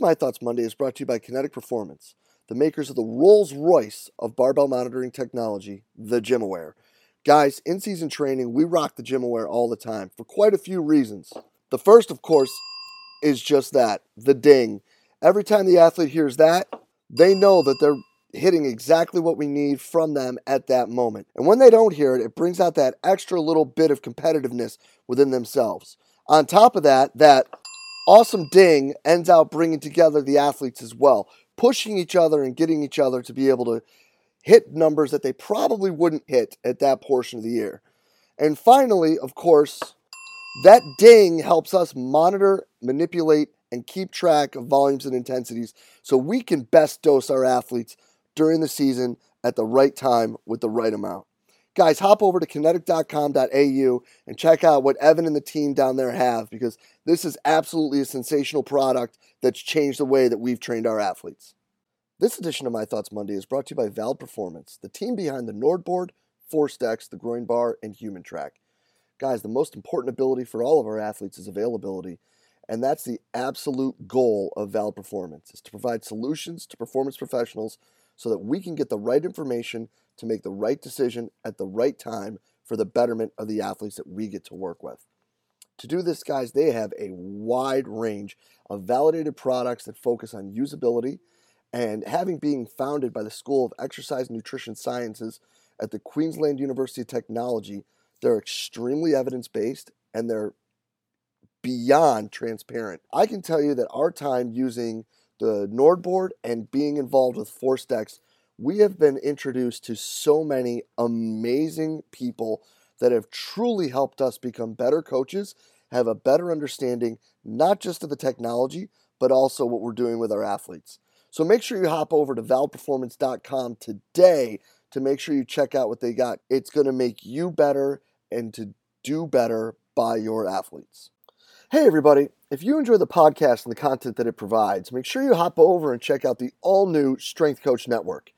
My Thoughts Monday is brought to you by Kinetic Performance, the makers of the Rolls Royce of barbell monitoring technology, the GymAware. Guys, in season training, we rock the GymAware all the time for quite a few reasons. The first, of course, is just that the ding. Every time the athlete hears that, they know that they're hitting exactly what we need from them at that moment. And when they don't hear it, it brings out that extra little bit of competitiveness within themselves. On top of that, that awesome ding ends out bringing together the athletes as well, pushing each other and getting each other to be able to hit numbers that they probably wouldn't hit at that portion of the year. And finally, of course, that ding helps us monitor, manipulate, and keep track of volumes and intensities so we can best dose our athletes during the season at the right time with the right amount. Guys, hop over to kinetic.com.au and check out what Evan and the team down there have because this is absolutely a sensational product that's changed the way that we've trained our athletes. This edition of My Thoughts Monday is brought to you by VALD Performance, the team behind the NordBord, ForceDecks, the Groin Bar, and HumanTrak. Guys, the most important ability for all of our athletes is availability, and that's the absolute goal of VALD Performance, is to provide solutions to performance professionals so that we can get the right information to make the right decision at the right time for the betterment of the athletes that we get to work with. To do this, guys, they have a wide range of validated products that focus on usability. And having being founded by the School of Exercise and Nutrition Sciences at the Queensland University of Technology, they're extremely evidence based and they're beyond transparent. I can tell you that our time using the NordBord and being involved with ForceDecks we have been introduced to so many amazing people that have truly helped us become better coaches, have a better understanding, not just of the technology, but also what we're doing with our athletes. So make sure you hop over to valdperformance.com today to make sure you check out what they got. It's going to make you better and to do better by your athletes. Hey, everybody. If you enjoy the podcast and the content that it provides, make sure you hop over and check out the all new Strength Coach Network.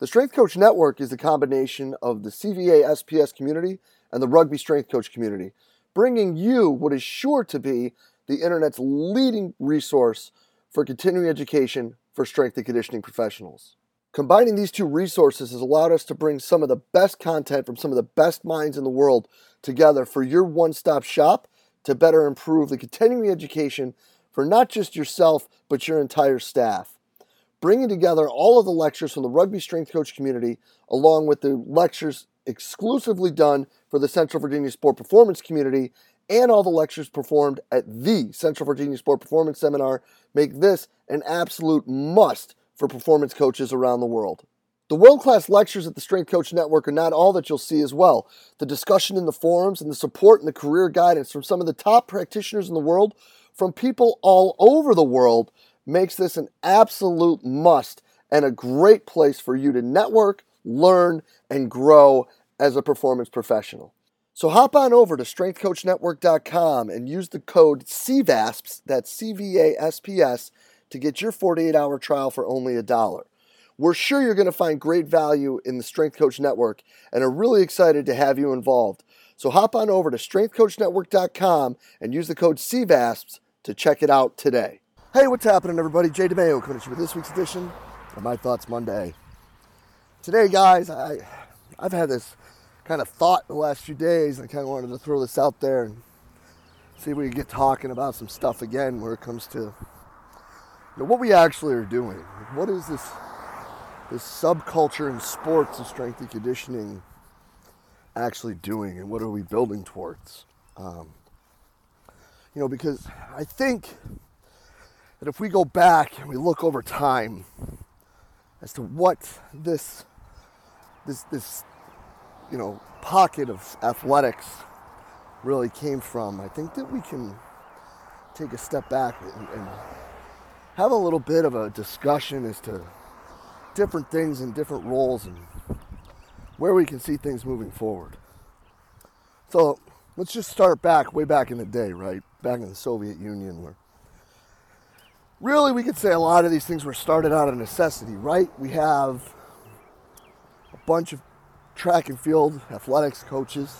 The Strength Coach Network is a combination of the CVA SPS community and the Rugby Strength Coach community, bringing you what is sure to be the internet's leading resource for continuing education for strength and conditioning professionals. Combining these two resources has allowed us to bring some of the best content from some of the best minds in the world together for your one stop shop to better improve the continuing education for not just yourself, but your entire staff bringing together all of the lectures from the rugby strength coach community, along with the lectures exclusively done for the Central Virginia Sport Performance community, and all the lectures performed at the Central Virginia Sport Performance Seminar, make this an absolute must for performance coaches around the world. The world class lectures at the Strength Coach Network are not all that you'll see as well. The discussion in the forums and the support and the career guidance from some of the top practitioners in the world, from people all over the world, makes this an absolute must and a great place for you to network, learn, and grow as a performance professional. So hop on over to strengthcoachnetwork.com and use the code CVASPS, that's C V A S P S, to get your 48 hour trial for only a dollar. We're sure you're going to find great value in the Strength Coach Network and are really excited to have you involved. So hop on over to strengthcoachnetwork.com and use the code CVASPS to check it out today. Hey, what's happening, everybody? Jay DeMayo coming to you with this week's edition of My Thoughts Monday. Today, guys, I, I've had this kind of thought the last few days. And I kind of wanted to throw this out there and see if we can get talking about some stuff again where it comes to you know, what we actually are doing. What is this this subculture in sports and strength and conditioning actually doing, and what are we building towards? Um, you know, because I think that if we go back and we look over time as to what this this this you know pocket of athletics really came from, I think that we can take a step back and, and have a little bit of a discussion as to different things and different roles and where we can see things moving forward. So let's just start back way back in the day, right? Back in the Soviet Union where really, we could say a lot of these things were started out of necessity, right? We have a bunch of track and field athletics coaches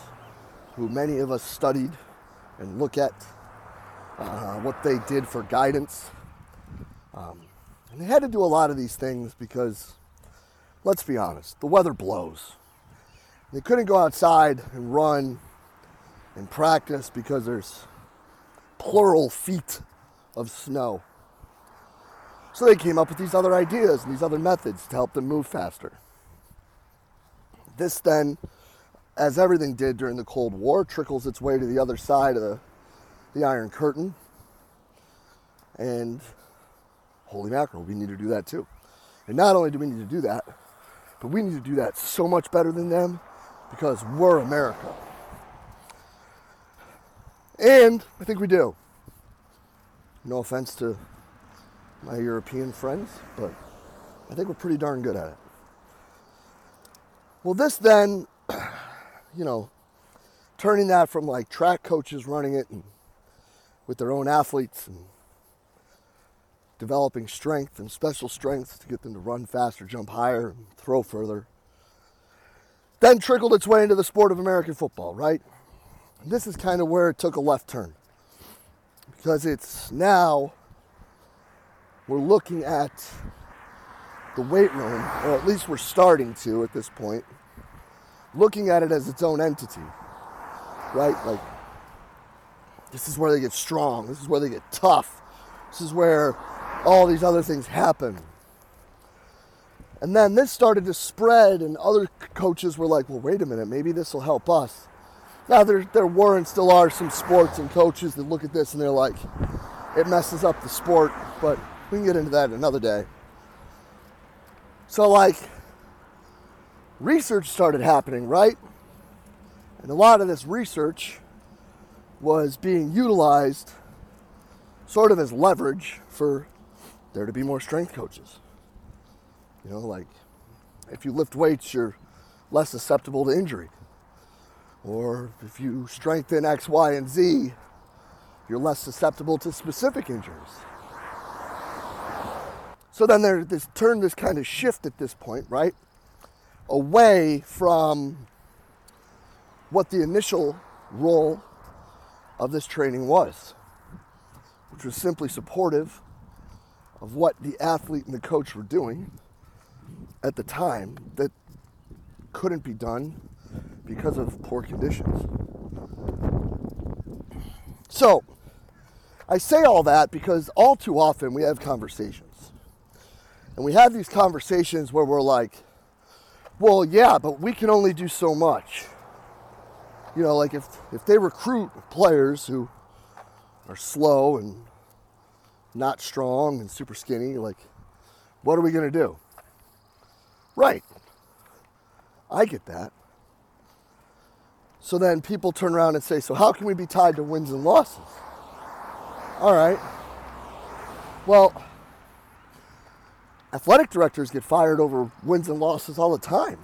who many of us studied and look at uh, what they did for guidance. Um, and they had to do a lot of these things because, let's be honest, the weather blows. They couldn't go outside and run and practice because there's plural feet of snow. So they came up with these other ideas and these other methods to help them move faster. This then, as everything did during the Cold War, trickles its way to the other side of the, the Iron Curtain. And holy mackerel, we need to do that too. And not only do we need to do that, but we need to do that so much better than them because we're America. And I think we do. No offense to my European friends, but I think we're pretty darn good at it. Well, this then, you know, turning that from like track coaches running it and with their own athletes and developing strength and special strengths to get them to run faster, jump higher, and throw further. Then trickled its way into the sport of American football, right? And this is kind of where it took a left turn. Because it's now we're looking at the weight room, or at least we're starting to at this point, looking at it as its own entity, right? Like, this is where they get strong, this is where they get tough, this is where all these other things happen. And then this started to spread, and other coaches were like, well, wait a minute, maybe this will help us. Now, there, there were and still are some sports and coaches that look at this and they're like, it messes up the sport, but we can get into that another day. So, like, research started happening, right? And a lot of this research was being utilized sort of as leverage for there to be more strength coaches. You know, like if you lift weights, you're less susceptible to injury. Or if you strengthen X, Y, and Z, you're less susceptible to specific injuries. So then there's this turn, this kind of shift at this point, right? Away from what the initial role of this training was, which was simply supportive of what the athlete and the coach were doing at the time that couldn't be done because of poor conditions. So, I say all that because all too often we have conversations. And we have these conversations where we're like, well, yeah, but we can only do so much. You know, like if, if they recruit players who are slow and not strong and super skinny, like, what are we going to do? Right. I get that. So then people turn around and say, so how can we be tied to wins and losses? All right. Well, athletic directors get fired over wins and losses all the time.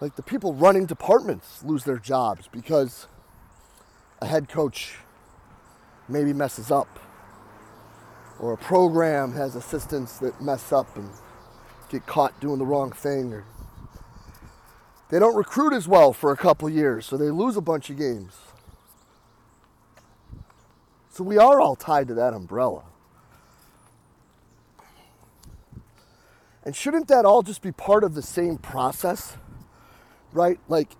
Like the people running departments lose their jobs because a head coach maybe messes up or a program has assistants that mess up and get caught doing the wrong thing or they don't recruit as well for a couple years so they lose a bunch of games so we are all tied to that umbrella and shouldn't that all just be part of the same process right like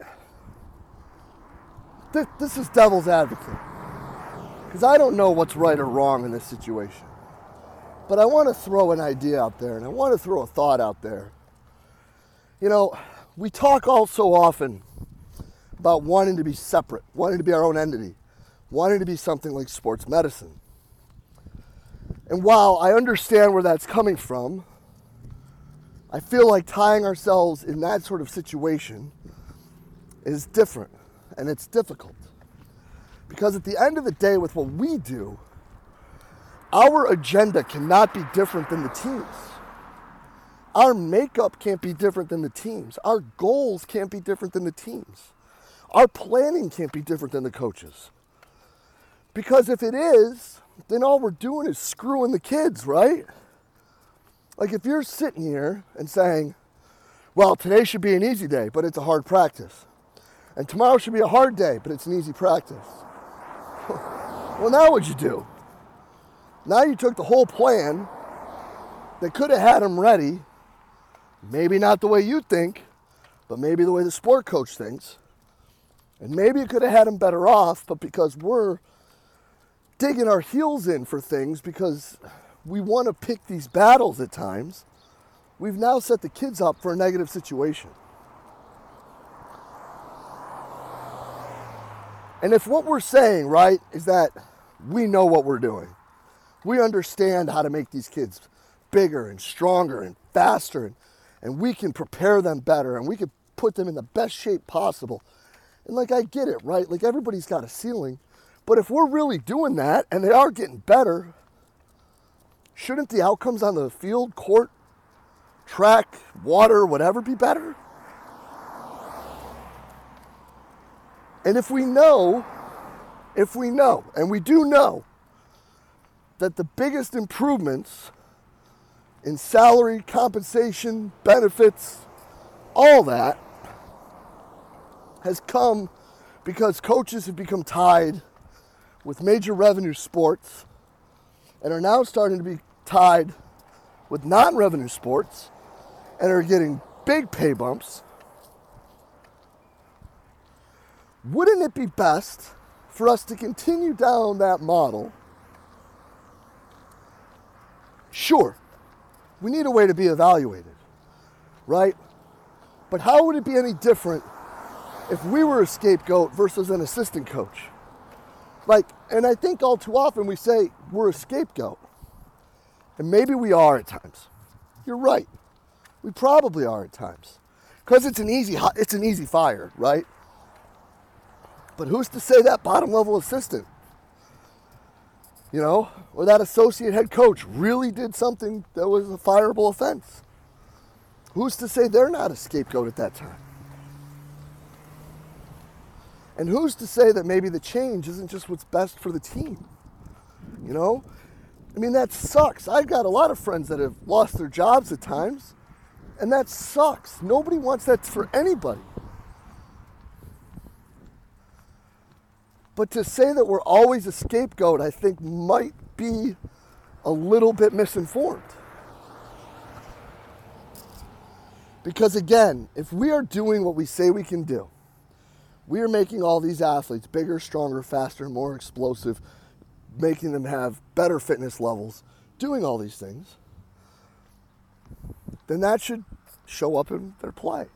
th- this is devil's advocate because i don't know what's right or wrong in this situation but I want to throw an idea out there and I want to throw a thought out there. You know, we talk all so often about wanting to be separate, wanting to be our own entity, wanting to be something like sports medicine. And while I understand where that's coming from, I feel like tying ourselves in that sort of situation is different and it's difficult. Because at the end of the day, with what we do, our agenda cannot be different than the teams. Our makeup can't be different than the teams. Our goals can't be different than the teams. Our planning can't be different than the coaches. Because if it is, then all we're doing is screwing the kids, right? Like if you're sitting here and saying, well, today should be an easy day, but it's a hard practice. And tomorrow should be a hard day, but it's an easy practice. well, now what'd you do? Now you took the whole plan that could have had them ready, maybe not the way you think, but maybe the way the sport coach thinks. And maybe it could have had them better off, but because we're digging our heels in for things because we want to pick these battles at times, we've now set the kids up for a negative situation. And if what we're saying, right, is that we know what we're doing, we understand how to make these kids bigger and stronger and faster, and, and we can prepare them better and we can put them in the best shape possible. And like, I get it, right? Like, everybody's got a ceiling. But if we're really doing that and they are getting better, shouldn't the outcomes on the field, court, track, water, whatever be better? And if we know, if we know, and we do know, that the biggest improvements in salary, compensation, benefits, all that has come because coaches have become tied with major revenue sports and are now starting to be tied with non revenue sports and are getting big pay bumps. Wouldn't it be best for us to continue down that model? Sure, we need a way to be evaluated, right? But how would it be any different if we were a scapegoat versus an assistant coach? Like, and I think all too often we say we're a scapegoat. And maybe we are at times. You're right. We probably are at times. Because it's an easy it's an easy fire, right? But who's to say that bottom level assistant, you know, or that associate head coach really did something that was a fireable offense? Who's to say they're not a scapegoat at that time? And who's to say that maybe the change isn't just what's best for the team? You know? I mean, that sucks. I've got a lot of friends that have lost their jobs at times, and that sucks. Nobody wants that for anybody. But to say that we're always a scapegoat, I think might be a little bit misinformed. Because again, if we are doing what we say we can do, we are making all these athletes bigger, stronger, faster, more explosive, making them have better fitness levels, doing all these things, then that should show up in their play.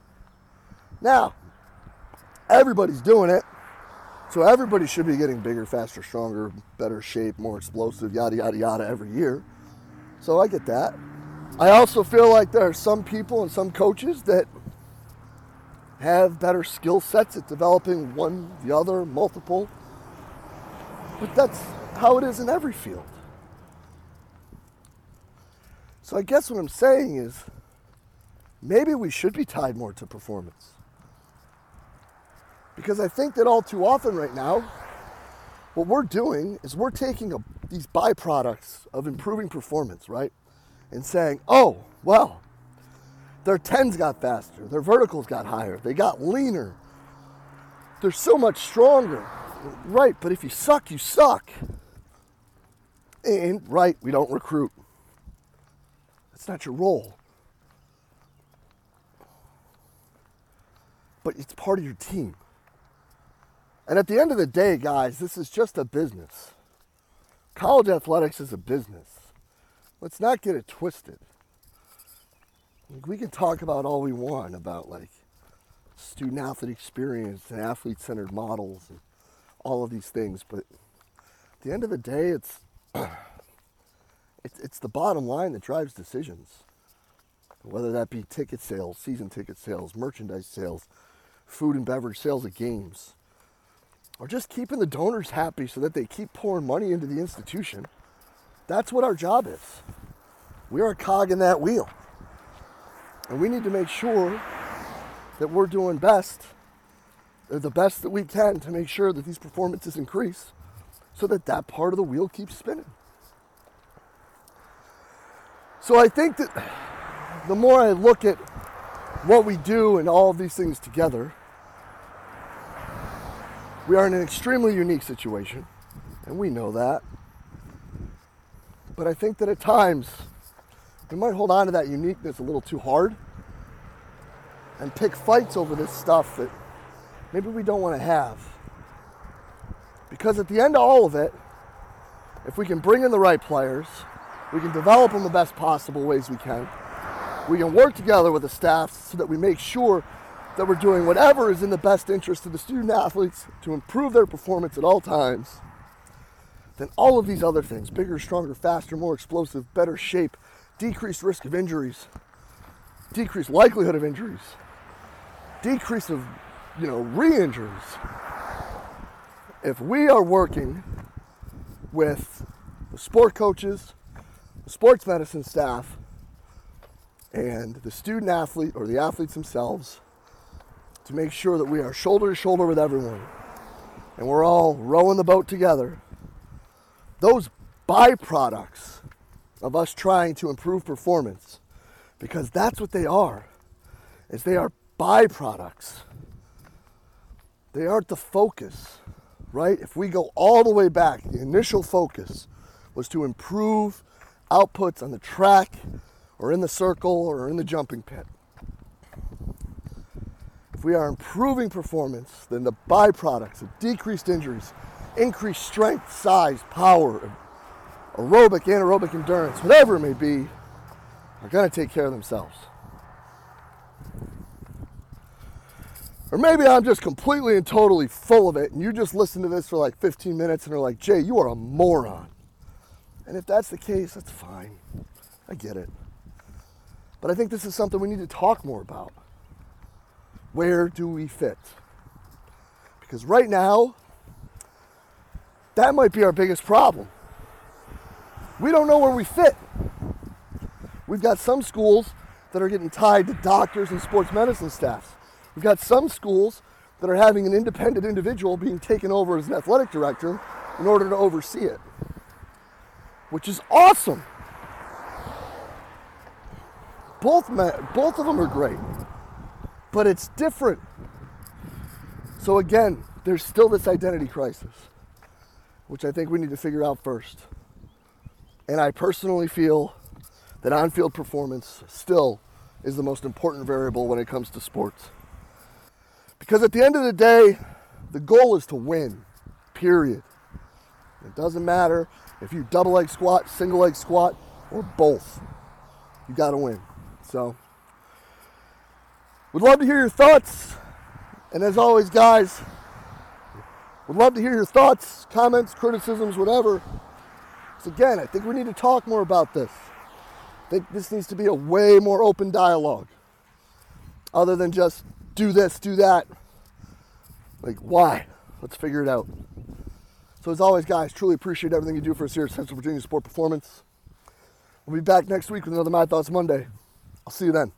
Now, everybody's doing it. So everybody should be getting bigger, faster, stronger, better shape, more explosive, yada, yada, yada every year. So I get that. I also feel like there are some people and some coaches that have better skill sets at developing one, the other, multiple. But that's how it is in every field. So I guess what I'm saying is maybe we should be tied more to performance. Because I think that all too often right now, what we're doing is we're taking a, these byproducts of improving performance, right? And saying, oh, well, their tens got faster, their verticals got higher, they got leaner, they're so much stronger. Right, but if you suck, you suck. And, right, we don't recruit. That's not your role. But it's part of your team. And at the end of the day, guys, this is just a business. College athletics is a business. Let's not get it twisted. We can talk about all we want about like student athlete experience and athlete centered models and all of these things, but at the end of the day, it's, it's it's the bottom line that drives decisions. Whether that be ticket sales, season ticket sales, merchandise sales, food and beverage sales at games or just keeping the donors happy so that they keep pouring money into the institution. That's what our job is. We are a cog in that wheel. And we need to make sure that we're doing best, uh, the best that we can to make sure that these performances increase so that that part of the wheel keeps spinning. So I think that the more I look at what we do and all of these things together, we are in an extremely unique situation, and we know that. But I think that at times we might hold on to that uniqueness a little too hard and pick fights over this stuff that maybe we don't want to have. Because at the end of all of it, if we can bring in the right players, we can develop them the best possible ways we can. We can work together with the staff so that we make sure that we're doing whatever is in the best interest of the student athletes to improve their performance at all times. Then all of these other things bigger, stronger, faster, more explosive, better shape, decreased risk of injuries, decreased likelihood of injuries, decrease of you know re-injuries. If we are working with the sport coaches, the sports medicine staff, and the student athlete or the athletes themselves to make sure that we are shoulder to shoulder with everyone and we're all rowing the boat together. Those byproducts of us trying to improve performance, because that's what they are, is they are byproducts. They aren't the focus, right? If we go all the way back, the initial focus was to improve outputs on the track or in the circle or in the jumping pit. If we are improving performance, then the byproducts of decreased injuries, increased strength, size, power, aerobic, anaerobic endurance, whatever it may be, are going to take care of themselves. Or maybe I'm just completely and totally full of it, and you just listen to this for like 15 minutes and are like, Jay, you are a moron. And if that's the case, that's fine. I get it. But I think this is something we need to talk more about. Where do we fit? Because right now, that might be our biggest problem. We don't know where we fit. We've got some schools that are getting tied to doctors and sports medicine staffs. We've got some schools that are having an independent individual being taken over as an athletic director in order to oversee it, which is awesome. Both, both of them are great, but it's different. So, again, there's still this identity crisis, which I think we need to figure out first. And I personally feel that on field performance still is the most important variable when it comes to sports. Because at the end of the day, the goal is to win, period. It doesn't matter if you double leg squat, single leg squat, or both. You got to win. So, we'd love to hear your thoughts. And as always, guys, we'd love to hear your thoughts, comments, criticisms, whatever. So, again, I think we need to talk more about this. I think this needs to be a way more open dialogue other than just do this, do that. Like, why? Let's figure it out. So, as always, guys, truly appreciate everything you do for us here at Central Virginia Sport Performance. We'll be back next week with another My Thoughts Monday. I'll see you then.